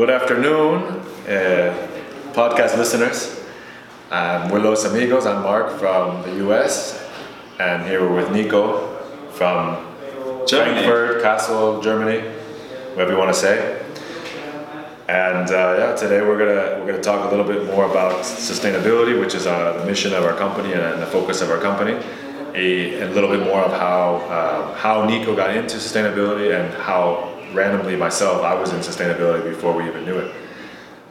Good afternoon, uh, podcast listeners. Um, we're Los Amigos. I'm Marc from the US, and here we're with Nico from Germany. Frankfurt, Kassel, Germany, whatever you want to say. And uh, yeah, today we're gonna we're gonna talk a little bit more about sustainability, which is uh, the mission of our company and the focus of our company. A, a little bit more of how uh, how Nico got into sustainability and how randomly myself I was in sustainability before we even knew it.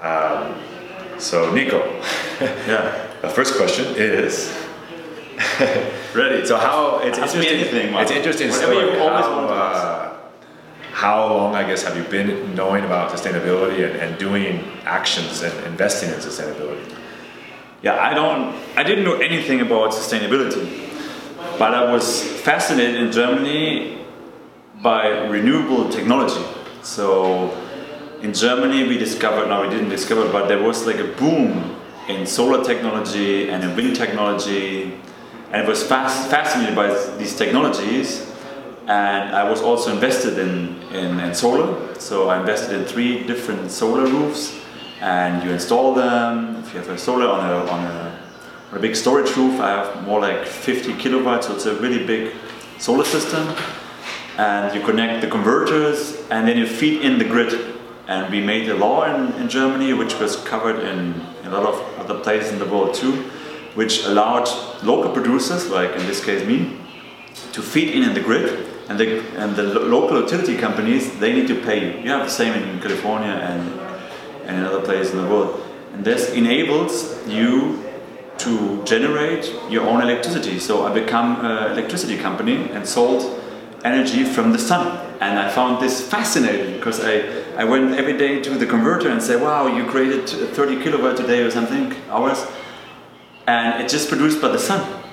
Um, so Nico, Yeah. the first question is. Ready. So how it's Ask interesting. anything, it's interesting story. how, uh, how long I guess have you been knowing about sustainability and, and doing actions and investing in sustainability? Yeah, I don't. I didn't know anything about sustainability, but I was fascinated in Germany by renewable technology. So, in Germany, we discovered. No, we didn't discover, but there was like a boom in solar technology and in wind technology, and I was fast, fascinated by these technologies. And I was also invested in, in, in solar. So I invested in three different solar roofs and you install them. If you have a solar on a, on a, on a big storage roof, I have more like 50 kilowatts, so it's a really big solar system. And you connect the converters and then you feed in the grid. And we made a law in, in Germany, which was covered in a lot of other places in the world too, which allowed local producers, like in this case me, to feed in in the grid and the, and the lo- local utility companies they need to pay you. You have the same in California and, and in other places in the world. And this enables you to generate your own electricity. So I become an electricity company and sold energy from the sun. And I found this fascinating because I, I went every day to the converter and say, wow, you created 30 kilowatt today or something hours. And it's just produced by the sun.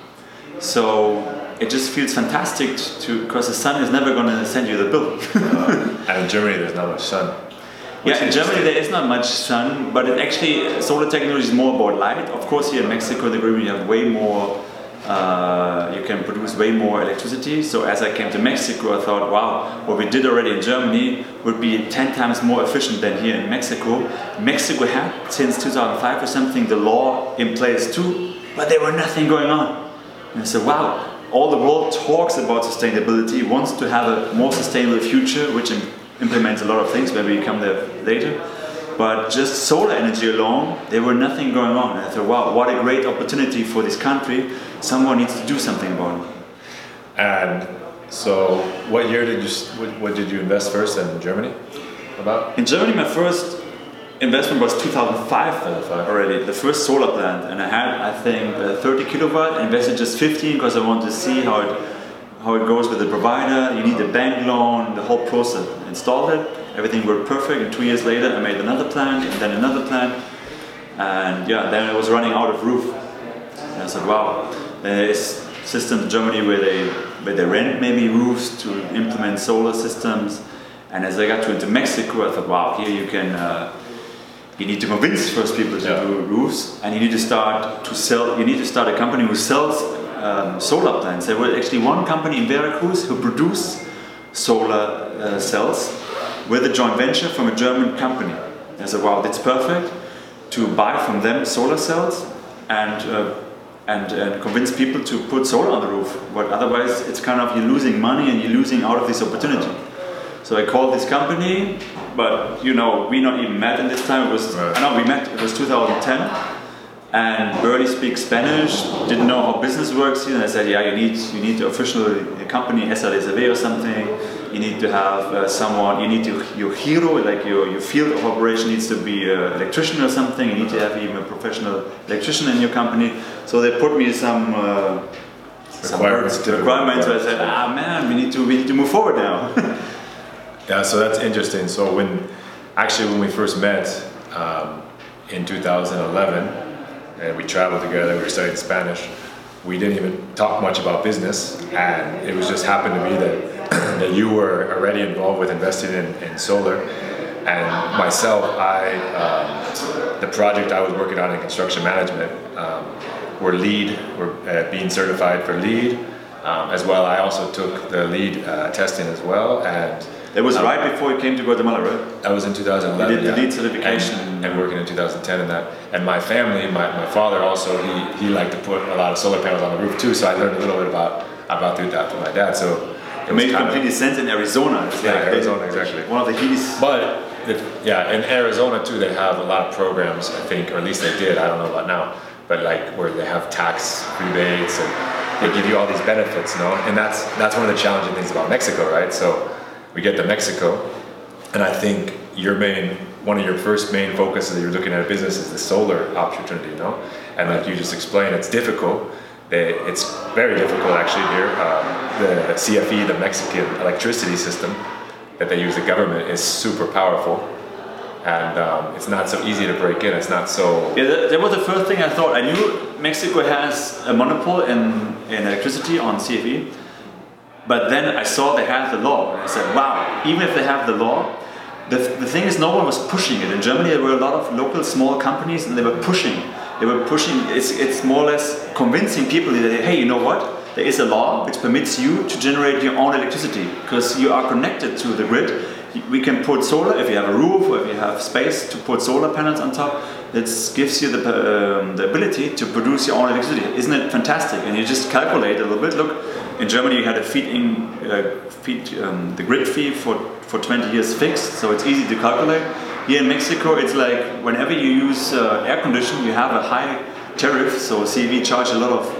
So it just feels fantastic to because the sun is never going to send you the bill. And in Germany, there's not much sun. yeah, in Germany there is not much sun, but it actually solar technology is more about light. Of course, here in Mexico, the you have way more. Uh, you can produce way more electricity. So as I came to Mexico, I thought, wow, what we did already in Germany would be 10 times more efficient than here in Mexico. Mexico had since 2005 or something the law in place too, but there were nothing going on. And I said, wow, all the world talks about sustainability, wants to have a more sustainable future, which im- implements a lot of things, maybe we come there later. But just solar energy alone, there were nothing going on. And I thought, wow, what a great opportunity for this country. Someone needs to do something about it. And so, what year did you what, what did you invest first in Germany? About In Germany, my first investment was 2005 2005. already, the first solar plant. And I had, I think, uh, 30 kilowatt, I invested just 15 because I wanted to see how it, how it goes with the provider. You need a bank loan, the whole process. Installed it, everything worked perfect. And two years later, I made another plan, and then another plan, And yeah, then I was running out of roof. And I said, wow, there is systems in Germany where they, where they rent maybe roofs to implement solar systems. And as I got to into Mexico, I thought, wow, here you can, uh, you need to convince first people to Yeah. do roofs, and you need to start to sell. You need to start a company who sells um, solar plants. There was actually one company in Veracruz who produced solar uh, cells with a joint venture from a German company. I said, wow, that's perfect to buy from them solar cells and. Uh, and, and convince people to put solar on the roof. But otherwise, it's kind of you're losing money and you're losing out of this opportunity. So I called this company, but you know, we not even met in this time. It was Right. I know we met. It was 2010, and barely speak Spanish. Didn't know how business works here. And I said, yeah, you need you need to officially a company SRSV or something. You need to have uh, someone. You need to your hero, like your your field of operation needs to be an electrician or something. You need to have even a professional electrician in your company. So they put me some. Uh, some Requirements, words, requirements. So I said, ah man, we need to we need to move forward now. Yeah, so that's interesting. So when actually when we first met um, in 2011, and we traveled together, we were studying Spanish. We didn't even talk much about business, and it was just happened to be that that you were already involved with investing in, in solar, and myself, I um, the project I was working on in construction management, um, were LEED, were uh, being certified for LEED, um, as well. I also took the LEED uh, testing as well, and That was right before you came to Guatemala, right? That was in 2011. You did the yeah. LEED certification. And, and working in 2010 and that. And my family, my, my father also, he, he liked to put a lot of solar panels on the roof too. So I learned a little bit about about through that from my dad. So It made kind of- sense in Arizona. It's Yeah, like Arizona, exactly. One of the heatest. But if, yeah, in Arizona too, they have a lot of programs. I think, or at least they did. I don't know about now, but like where they have tax rebates and they give you all these benefits, you know. And that's that's one of the challenging things about Mexico, right? So we get to Mexico, and I think your main one of your first main focuses that you're looking at a business is the solar opportunity, know. And like you just explained, it's difficult. It's very difficult actually here. Um, the CFE, the Mexican electricity system that they use, the government is super powerful, and um, it's not so easy to break in. It's not so. Yeah, that, that was the first thing I thought. I knew Mexico has a monopoly in, in electricity on CFE, but then I saw they have the law, and I said, wow, even if they have the law, the, the thing is, no one was pushing it. In Germany, there were a lot of local small companies, and they were pushing. They were pushing. It's, it's more or less convincing people that hey, you know what? There is a law which permits you to generate your own electricity because you are connected to the grid. We can put solar if you have a roof or if you have space to put solar panels on top. That gives you the, um, the ability to produce your own electricity. Isn't it fantastic? And you just calculate a little bit. Look, in Germany you had a feed-in, uh, feed, um, the grid fee for, for 20 years fixed, so it's easy to calculate. Here in Mexico, it's like whenever you use uh, air conditioning, you have a high tariff. So CFE charge a lot of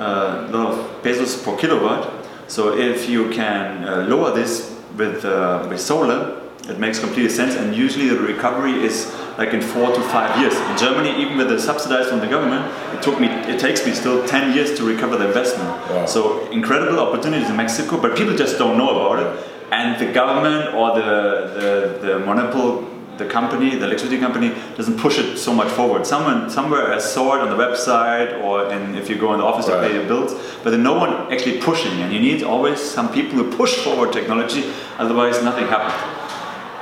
uh, lot of pesos per kilowatt. So if you can uh, lower this with uh, with solar, it makes complete sense. And usually the recovery is like in four to five years. In Germany, even with the subsidies from the government, it took me it takes me still ten years to recover the investment. Wow. So incredible opportunities in Mexico, but people just don't know about it. And the government or the the, the monopoly the company, the electricity company, doesn't push it so much forward. Someone somewhere has saw it on the website, or in, if you go in the office to pay your bills, but then no one actually pushing. And you need always some people who push forward technology, otherwise nothing happens.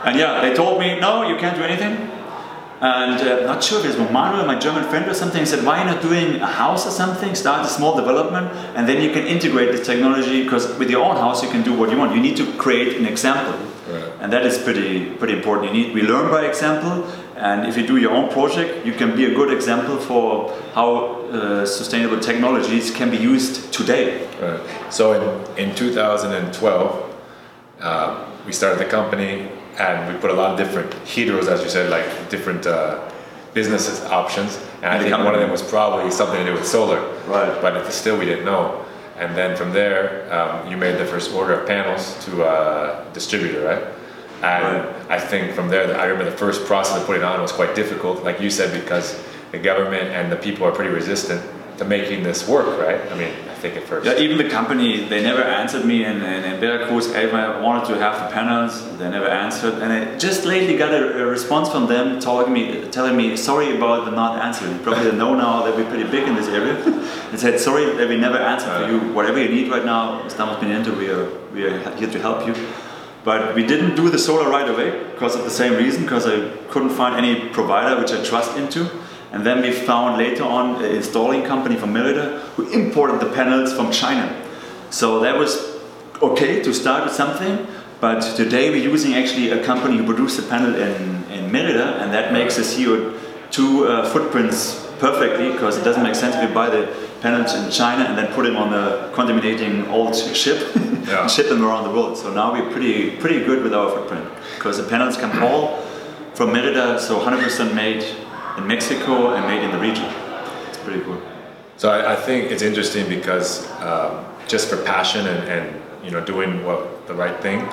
And yeah, they told me, no, you can't do anything. And uh, not sure if it was Manuel, my German friend or something, said, why not doing a house or something? Start a small development and then you can integrate this technology because with your own house you can do what you want. You need to create an example. Right. And that is pretty pretty important. You need we learn by example and if you do your own project, you can be a good example for how uh, sustainable technologies can be used today. Right. So in, in 2012, uh, we started the company and we put a lot of different heroes, as you said, like different uh, business options. And I think one of them was probably something to do with solar. Right. But still, we didn't know. And then from there, um, you made the first order of panels to a distributor, right? And Right. I think from there, I remember the first process of putting it on was quite difficult, like you said, because the government and the people are pretty resistant to making this work, right? I mean, think at first. Yeah, even the company, they never answered me in, in, in Veracruz. I wanted to have the panels, they never answered. And I just lately got a, a response from them telling me, telling me, sorry about the not answering. Probably they know now that we're pretty big in this area. and said, sorry that we never answered for you. Whatever you need right now, Estamos Piniento, we are, we are here to help you. But we didn't do the solar right away because of the same reason, because I couldn't find any provider which I trust into. And then we found later on an installing company from Merida who imported the panels from China. So that was okay to start with something, but today we're using actually a company who produced the panel in, in Merida, and that makes the CO2 uh, footprints perfectly because it doesn't make sense if you buy the panels in China and then put them on a contaminating old ship Yeah. and ship them around the world. So now we're pretty pretty good with our footprint because the panels come all from Merida, so 100% made in Mexico and made in the region. It's pretty cool. So I, I think it's interesting because um, just for passion and, and you know doing what the right thing,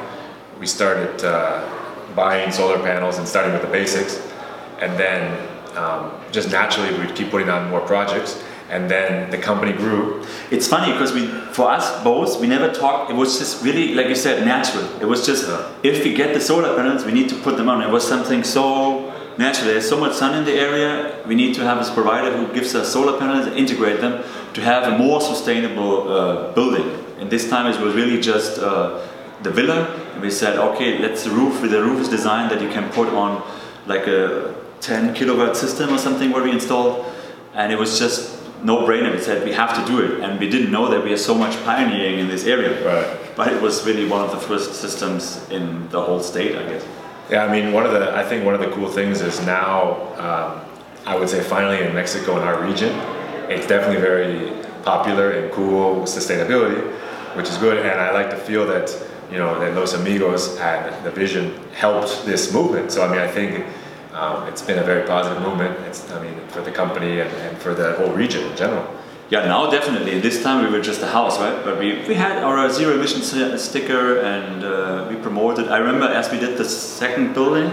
we started uh, buying solar panels and starting with the basics, and then um, just naturally we'd keep putting on more projects, and then the company grew. It's funny because we, for us both, we never talked. It was just really, like you said, natural. It was just Yeah. if we get the solar panels, we need to put them on. It was something so natural. There's so much sun in the area. We need to have a provider who gives us solar panels and integrate them to have a more sustainable uh, building. And this time it was really just uh, the villa. And we said, okay, let's roof. The roof is designed that you can put on like a 10 kilowatt system or something where we installed, and it was just no brainer. We said we have to do it, and we didn't know that we are so much pioneering in this area. Right. but it was really one of the first systems in the whole state, I guess. Yeah, I mean, one of the I think one of the cool things is now um, I would say finally in Mexico in our region, it's definitely very popular and cool with sustainability, which is good. And I like to feel that you know that Los Amigos and the vision helped this movement. So I mean, I think um, it's been a very positive movement. It's I mean for the company and, and for the whole region in general. Yeah, now definitely. This time we were just a house, right? But we, we had our zero emission sticker and uh, we promoted. I remember as we did the second building,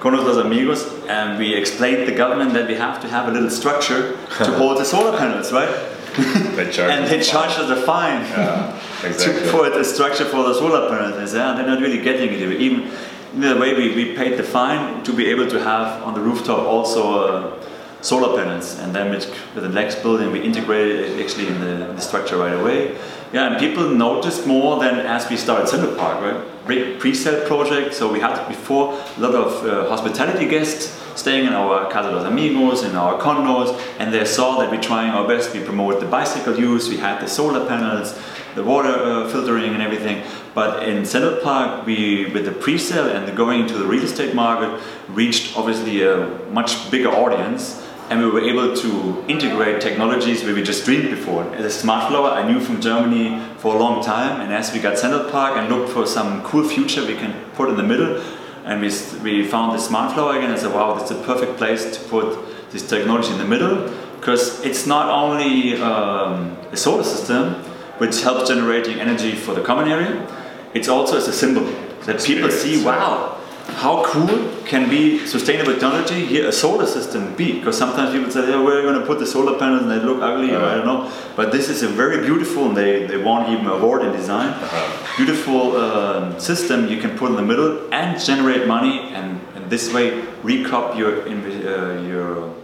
Conos Los Amigos, and we explained the government that we have to have a little structure to hold the solar panels, right? they and they charged us a fine yeah, exactly. to put a structure for the solar panels. Yeah, they're not really getting it. Even in the way we, we paid the fine to be able to have on the rooftop also uh, solar panels, and then with, with the next building we integrated it actually in the, in the, structure right away. Yeah, and people noticed more than as we started Central Park, right? Big pre-sale project, so we had before a lot of uh, hospitality guests staying in our Casa dos Amigos, in our condos, and they saw that we're trying our best. We promote the bicycle use, we had the solar panels, the water uh, filtering and everything. But in Central Park, we, with the pre-sale and the going into the real estate market, reached obviously a much bigger audience and we were able to integrate technologies where we just dreamed before. As a Smartflower, I knew from Germany for a long time, and as we got Central Park and looked for some cool future we can put in the middle, and we, we found the Smartflower again, I said, wow, that's a perfect place to put this technology in the middle, because it's not only um, a solar system, which helps generating energy for the common area, it's also as a symbol that people see, wow, how cool can be sustainable technology here a solar system be? Because sometimes people say, yeah, we're going to put the solar panels and they look ugly, uh-huh. I don't know. But this is a very beautiful, and they, they won even award in design, uh-huh. beautiful uh, system you can put in the middle and generate money and, and this way recoup your, uh, your,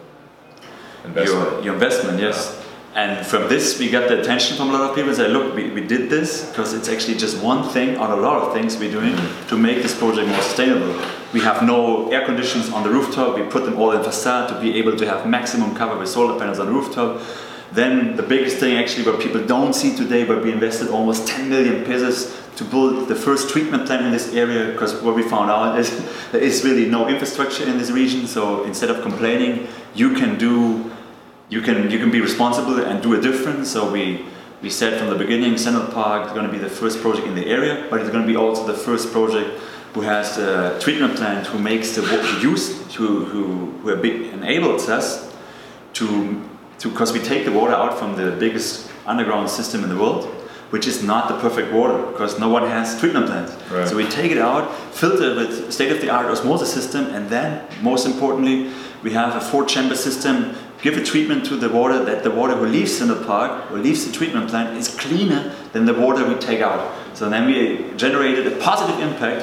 investment. your, your investment, yes. And from this, we got the attention from a lot of people. Say, look, we, we did this because it's actually just one thing of a lot of things we're doing to make this project more sustainable. We have no air conditions on the rooftop. We put them all in facade to be able to have maximum cover with solar panels on the rooftop. Then the biggest thing actually what people don't see today, but we invested almost 10 million pesos to build the first treatment plant in this area because what we found out is there is really no infrastructure in this region. So instead of complaining, you can do you can you can be responsible and do a difference. So we we said from the beginning, Central Park is going to be the first project in the area, but it's going to be also the first project who has a treatment plant who makes the water use, who who, who enables us to to because we take the water out from the biggest underground system in the world, which is not the perfect water because no one has treatment plants. Right. So we take it out, filter it with state-of-the-art osmosis system, and then most importantly, we have a four-chamber system give a treatment to the water that the water who leaves in the park or leaves the treatment plant is cleaner than the water we take out. So then we generated a positive impact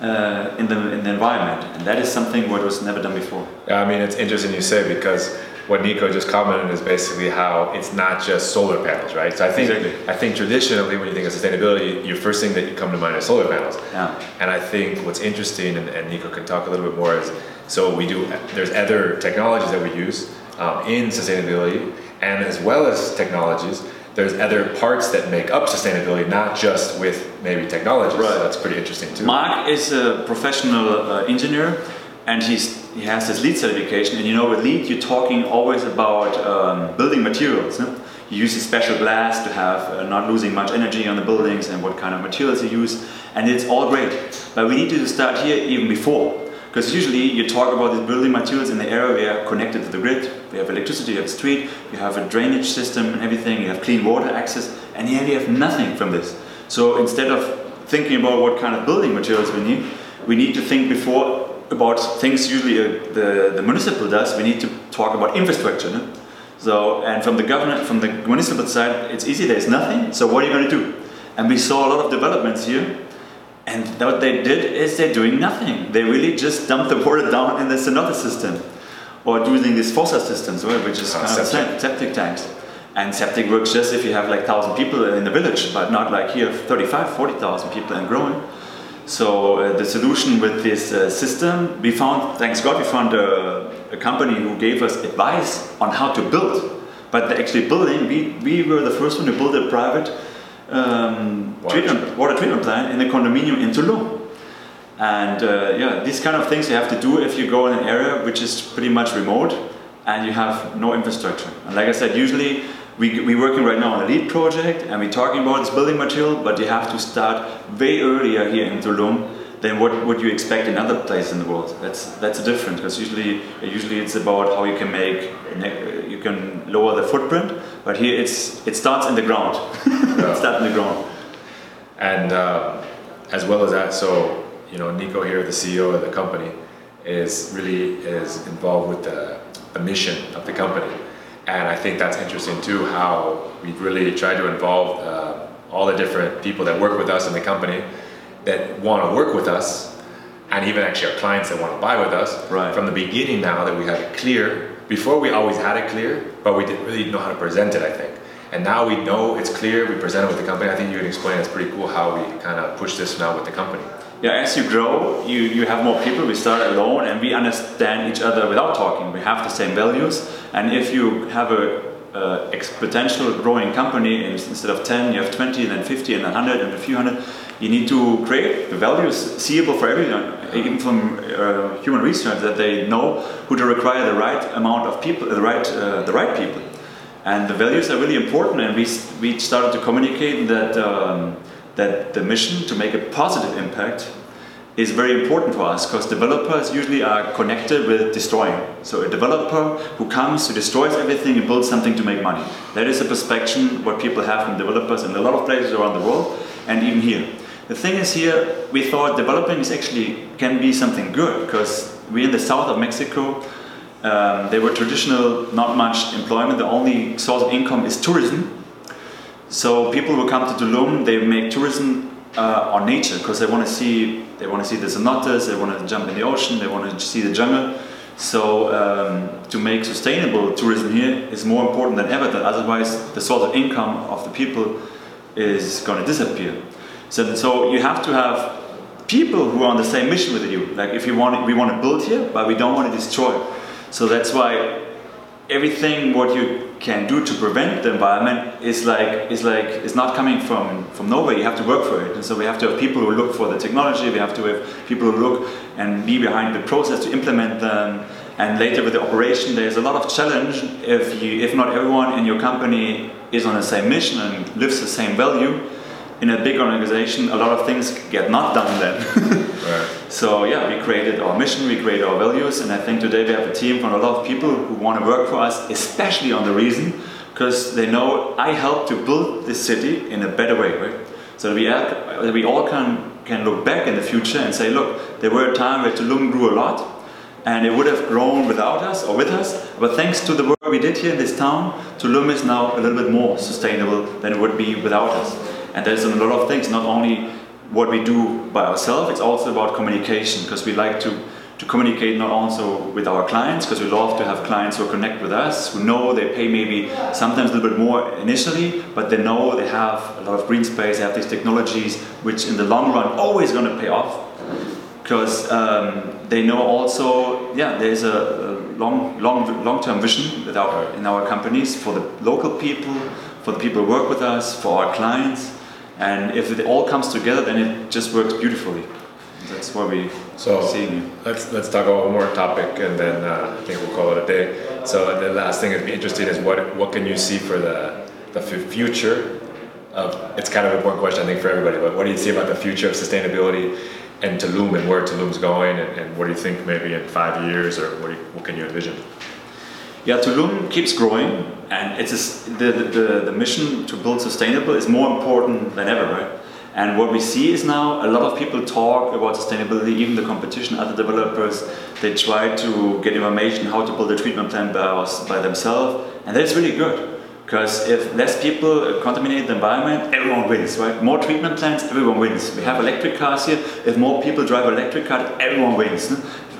uh, in, the, in the environment, and that is something what was never done before. Yeah, I mean, it's interesting you say because what Nico just commented is basically how it's not just solar panels, right? So I think exactly. I think traditionally when you think of sustainability, your first thing that you come to mind is solar panels. Yeah. And I think what's interesting, and, and Nico can talk a little bit more, is so we do. There's other technologies that we use um, in sustainability, and as well as technologies, there's other parts that make up sustainability, not just with maybe technology. Right. So that's pretty interesting too. Marc is a professional uh, engineer, and he's he has his LEED certification. And you know, with LEED, you're talking always about um, building materials. No? You use a special glass to have uh, not losing much energy on the buildings, and what kind of materials you use, and it's all great. But we need to start here even before. Because usually you talk about these building materials in the area we are connected to the grid. We have electricity, you have a street, you have a drainage system and everything, you have clean water access, and here we have nothing from this. So instead of thinking about what kind of building materials we need, we need to think before about things usually uh, the, the municipal does, we need to talk about infrastructure. No? So, and from the government, from the municipal side, it's easy, there's nothing, so what are you going to do? And we saw a lot of developments here and what they did is they're doing nothing. They really just dump the water down in the another system or using these fossa systems, which is uh, kind septic. of septic tanks. And septic works just if you have like 1,000 people in the village, but not like here 35, 40,000 people and growing. So uh, the solution with this uh, system, we found, thanks God, we found a, a, company who gave us advice on how to build. But actually building, we, we were the first one to build a private um, Water treatment, water treatment plant in a condominium in Tulum. And uh, yeah, these kind of things you have to do if you go in an area which is pretty much remote and you have no infrastructure. And like I said, usually we, we're working right now on a LEED project and we're talking about this building material, but you have to start way earlier here in Tulum than what would you expect in other places in the world. That's that's different because usually usually it's about how you can make you can lower the footprint, but here it's it starts in the ground. it starts in the ground. And uh, as well as that, so you know, Nico here, the CEO of the company, is really is involved with the, the mission of the company, and I think that's interesting too. How we really try to involve uh, all the different people that work with us in the company that want to work with us and even actually our clients that want to buy with us right. from the beginning now that we have it clear before we always had it clear but we didn't really know how to present it i think. And now we know it's clear we present it with the company. I think you can explain it's pretty cool how we kind of push this now with the company. Yeah as you grow you, you have more people we start alone and we understand each other without talking. We have the same values. And if you have a uh, exponential growing company instead of 10 you have 20 and then 50 and 100 and a few hundred you need to create the values seeable for everyone, even from uh, human research, that they know who to require the right amount of people, the right, uh, the right people. And the values are really important, and we, we started to communicate that, um, that the mission to make a positive impact is very important for us because developers usually are connected with destroying. So a developer who comes who destroys everything and builds something to make money. That is a perspective what people have from developers in a lot of places around the world and even here. The thing is here, we thought developing is actually can be something good because we're in the south of Mexico, um, they were traditional, not much employment. The only source of income is tourism. So people will come to Tulum, they make tourism uh, on nature because they want to see they want to see the cenotes, they want to jump in the ocean, they want to see the jungle. So um, to make sustainable tourism here is more important than ever. Otherwise the source of income of the people is going to disappear. So, so you have to have people who are on the same mission with you. Like if you want, we want to build here, but we don't want to destroy. So that's why everything what you can do to prevent the environment is like is like is not coming from from nowhere. You have to work for it, and so we have to have people who look for the technology. We have to have people who look and be behind the process to implement them. And later with the operation, there's a lot of challenge if you if not everyone in your company is on the same mission and lives the same value in a big organization, a lot of things get not done then. right. So yeah, we created our mission, we created our values, and I think today we have a team from a lot of people who want to work for us, especially on the reason, because they know I helped to build this city in a better way, right? So we, are, we all can, can look back in the future and say, look, there were a time where Tulum grew a lot, and it would have grown without us or with us, but thanks to the work we did here in this town, Tulum is now a little bit more sustainable than it would be without us. And there's a lot of things, not only what we do by ourselves, it's also about communication because we like to, to communicate not also with our clients because we love to have clients who connect with us, who know they pay maybe sometimes a little bit more initially, but they know they have a lot of green space, they have these technologies which in the long run always going to pay off. Because um, they know also, yeah, there's a, a long, long, long-term vision our, in our companies for the local people, for the people who work with us, for our clients, and if it all comes together, then it just works beautifully. That's what we so see. Let's let's talk about one more topic, and then uh, I think we'll call it a day. So the last thing that'd be interesting is what what can you see for the the future of? It's kind of an important question I think for everybody, but what do you see about the future of sustainability and Tulum and where Tulum's going, and, and what do you think maybe in five years, or what, you, what can you envision? Yeah, Tulum keeps growing, and it's a, the, the, the mission to build sustainable is more important than ever, right? And what we see is now a lot of people talk about sustainability, even the competition, other developers, they try to get information how to build a treatment plant by, by themselves, and that's really good. Because if less people contaminate the environment, everyone wins, right? More treatment plants, everyone wins. We have electric cars here. If more people drive electric cars, everyone wins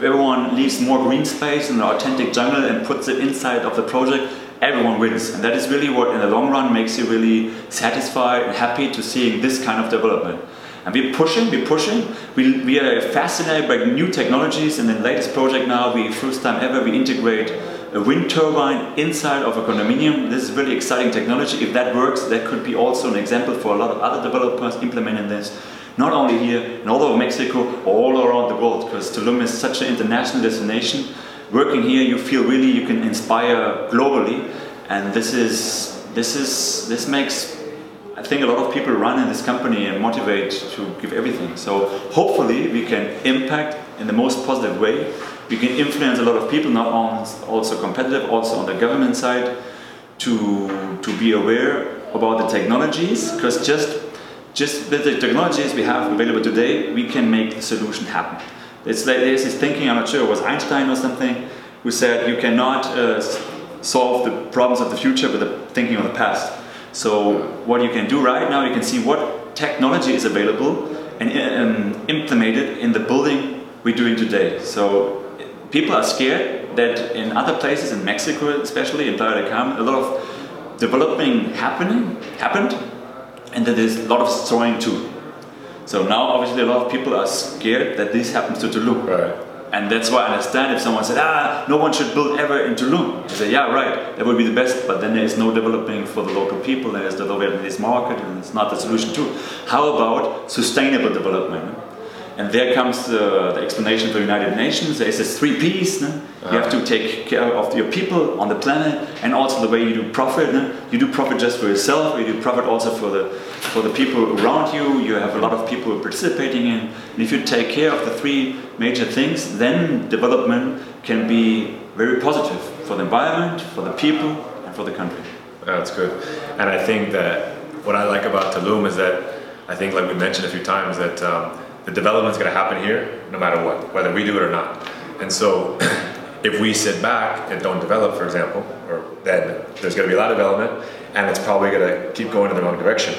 everyone leaves more green space in the authentic jungle and puts it inside of the project, everyone wins. And that is really what in the long run makes you really satisfied and happy to seeing this kind of development. And we're pushing, we're pushing. We, we are fascinated by new technologies. In the latest project now, we first time ever we integrate a wind turbine inside of a condominium. This is really exciting technology. If that works, that could be also an example for a lot of other developers implementing this. Not only here, in all over Mexico, all around the world, because Tulum is such an international destination. Working here, you feel really you can inspire globally, and this is this is this makes I think a lot of people run in this company and motivate to give everything. So hopefully we can impact in the most positive way. We can influence a lot of people, not only also competitive, also on the government side, to to be aware about the technologies. Because just just with the technologies we have available today, we can make the solution happen. It's like there's this thinking. I'm not sure it was Einstein or something who said you cannot uh, solve the problems of the future with the thinking of the past. So what you can do right now, you can see what technology is available and um, implemented in the building we're doing today. So people are scared that in other places, in Mexico especially, in Playa del Carmen, a lot of developing happening happened, and that there's a lot of destroying too. So now obviously a lot of people are scared that this happens to Tulum. Right. And that's why I understand if someone said, ah, no one should build ever in Tulum. I say, yeah, right, that would be the best, but then there is no developing for the local people, there is the this market, and it's not the solution too. How about sustainable development? And there comes the, the explanation for the United Nations. There's this three P's. No? You have to take care of your people on the planet, and also the way you do profit. No? You do profit just for yourself, or you do profit also for the for the people around you. You have a lot of people participating in. And if you take care of the three major things, then development can be very positive for the environment, for the people, and for the country. That's good. And I think that what I like about Tulum is that I think, like we mentioned a few times, that um, the development is going to happen here no matter what, whether we do it or not. And so if we sit back and don't develop, for example, or then there's going to be a lot of development and it's probably going to keep going in the wrong direction.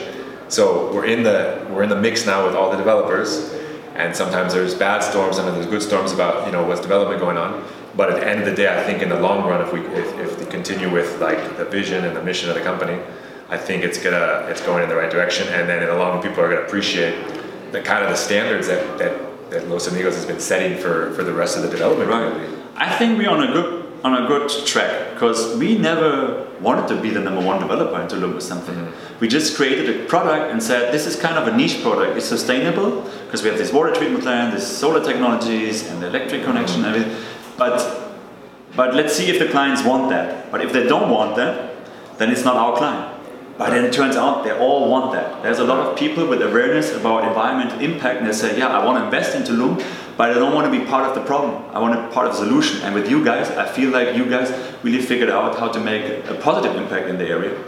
So we're in the we're in the mix now with all the developers, and sometimes there's bad storms and there's good storms about you know what's development going on. But at the end of the day, I think in the long run, if we if, if we continue with like the vision and the mission of the company, I think it's gonna it's going in the right direction, and then in the long run, people are gonna appreciate the kind of the standards that, that, that Los Amigos has been setting for, for the rest of the development right. community. I think we're on a good on a good track because we never wanted to be the number one developer in Tulum or something. Mm-hmm. We just created a product and said this is kind of a niche product. It's sustainable because we have this water treatment plant, this solar technologies, and the electric connection, mm-hmm. and everything. But but let's see if the clients want that. But if they don't want that, then it's not our client. But then it turns out they all want that. There's a lot of people with awareness about environmental impact and they say, yeah, I want to invest in Tulum, but I don't want to be part of the problem. I want to be part of the solution. And with you guys, I feel like you guys really figured out how to make a positive impact in the area.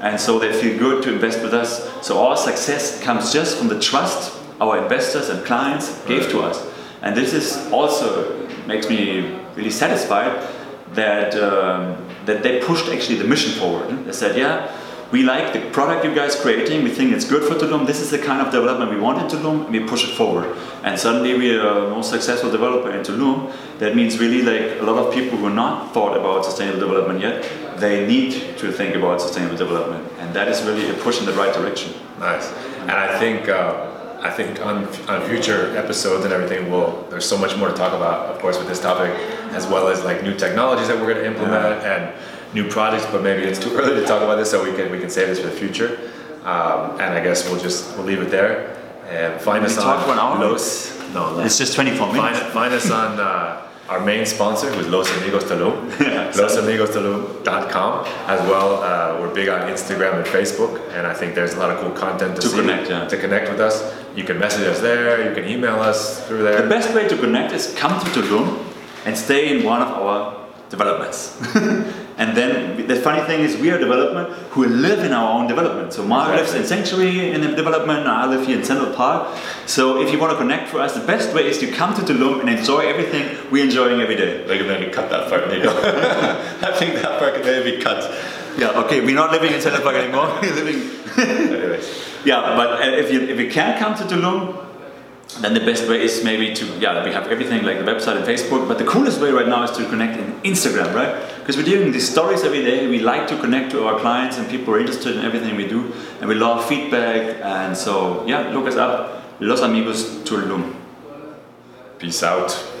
And so they feel good to invest with us. So our success comes just from the trust our investors and clients gave to us. And this is also makes me really satisfied that um, that they pushed actually the mission forward. They said, yeah, we like the product you guys creating, we think it's good for Tulum, this is the kind of development we want in Tulum, we push it forward. And suddenly we are the most successful developer in Tulum. That means really like a lot of people who not thought about sustainable development yet, they need to think about sustainable development. And that is really a push in the right direction. Nice. And I think uh, I think on, on future episodes and everything, we'll, there's so much more to talk about, of course, with this topic, as well as like new technologies that we're going to implement yeah. and new projects, but maybe it's too early to talk about this, so we can we can save this for the future. Um, and I guess we'll just we'll leave it there. And find us on Los. No, no, it's just 24 minutes. Find, find us on uh, our main sponsor, who's Los Amigos Tulum, losamigostulum.com. As well, uh, we're big on Instagram and Facebook, and I think there's a lot of cool content to, to see, connect, yeah. to connect with us. You can message us there. You can email us through there. The best way to connect is come to Tulum and stay in one of our developments. And then the funny thing is, we are development who live in our own development. So Marc exactly. lives in Sanctuary in the development, I live here in Central Park. So if you want to connect for us, the best way is to come to Tulum and enjoy everything we're enjoying every day. Like maybe cut that part, Nico. I think that part can maybe be cut. Yeah, okay, we're not living in Central Park anymore. we're living. Anyways. Yeah, but uh, if you if you can come to Tulum, then the best way is maybe to yeah we have everything like the website and facebook but the coolest way right now is to connect in instagram right because we're doing these stories every day we like to connect to our clients and people are interested in everything we do and we love feedback and so yeah look us up Los amigos Tulum. Peace out.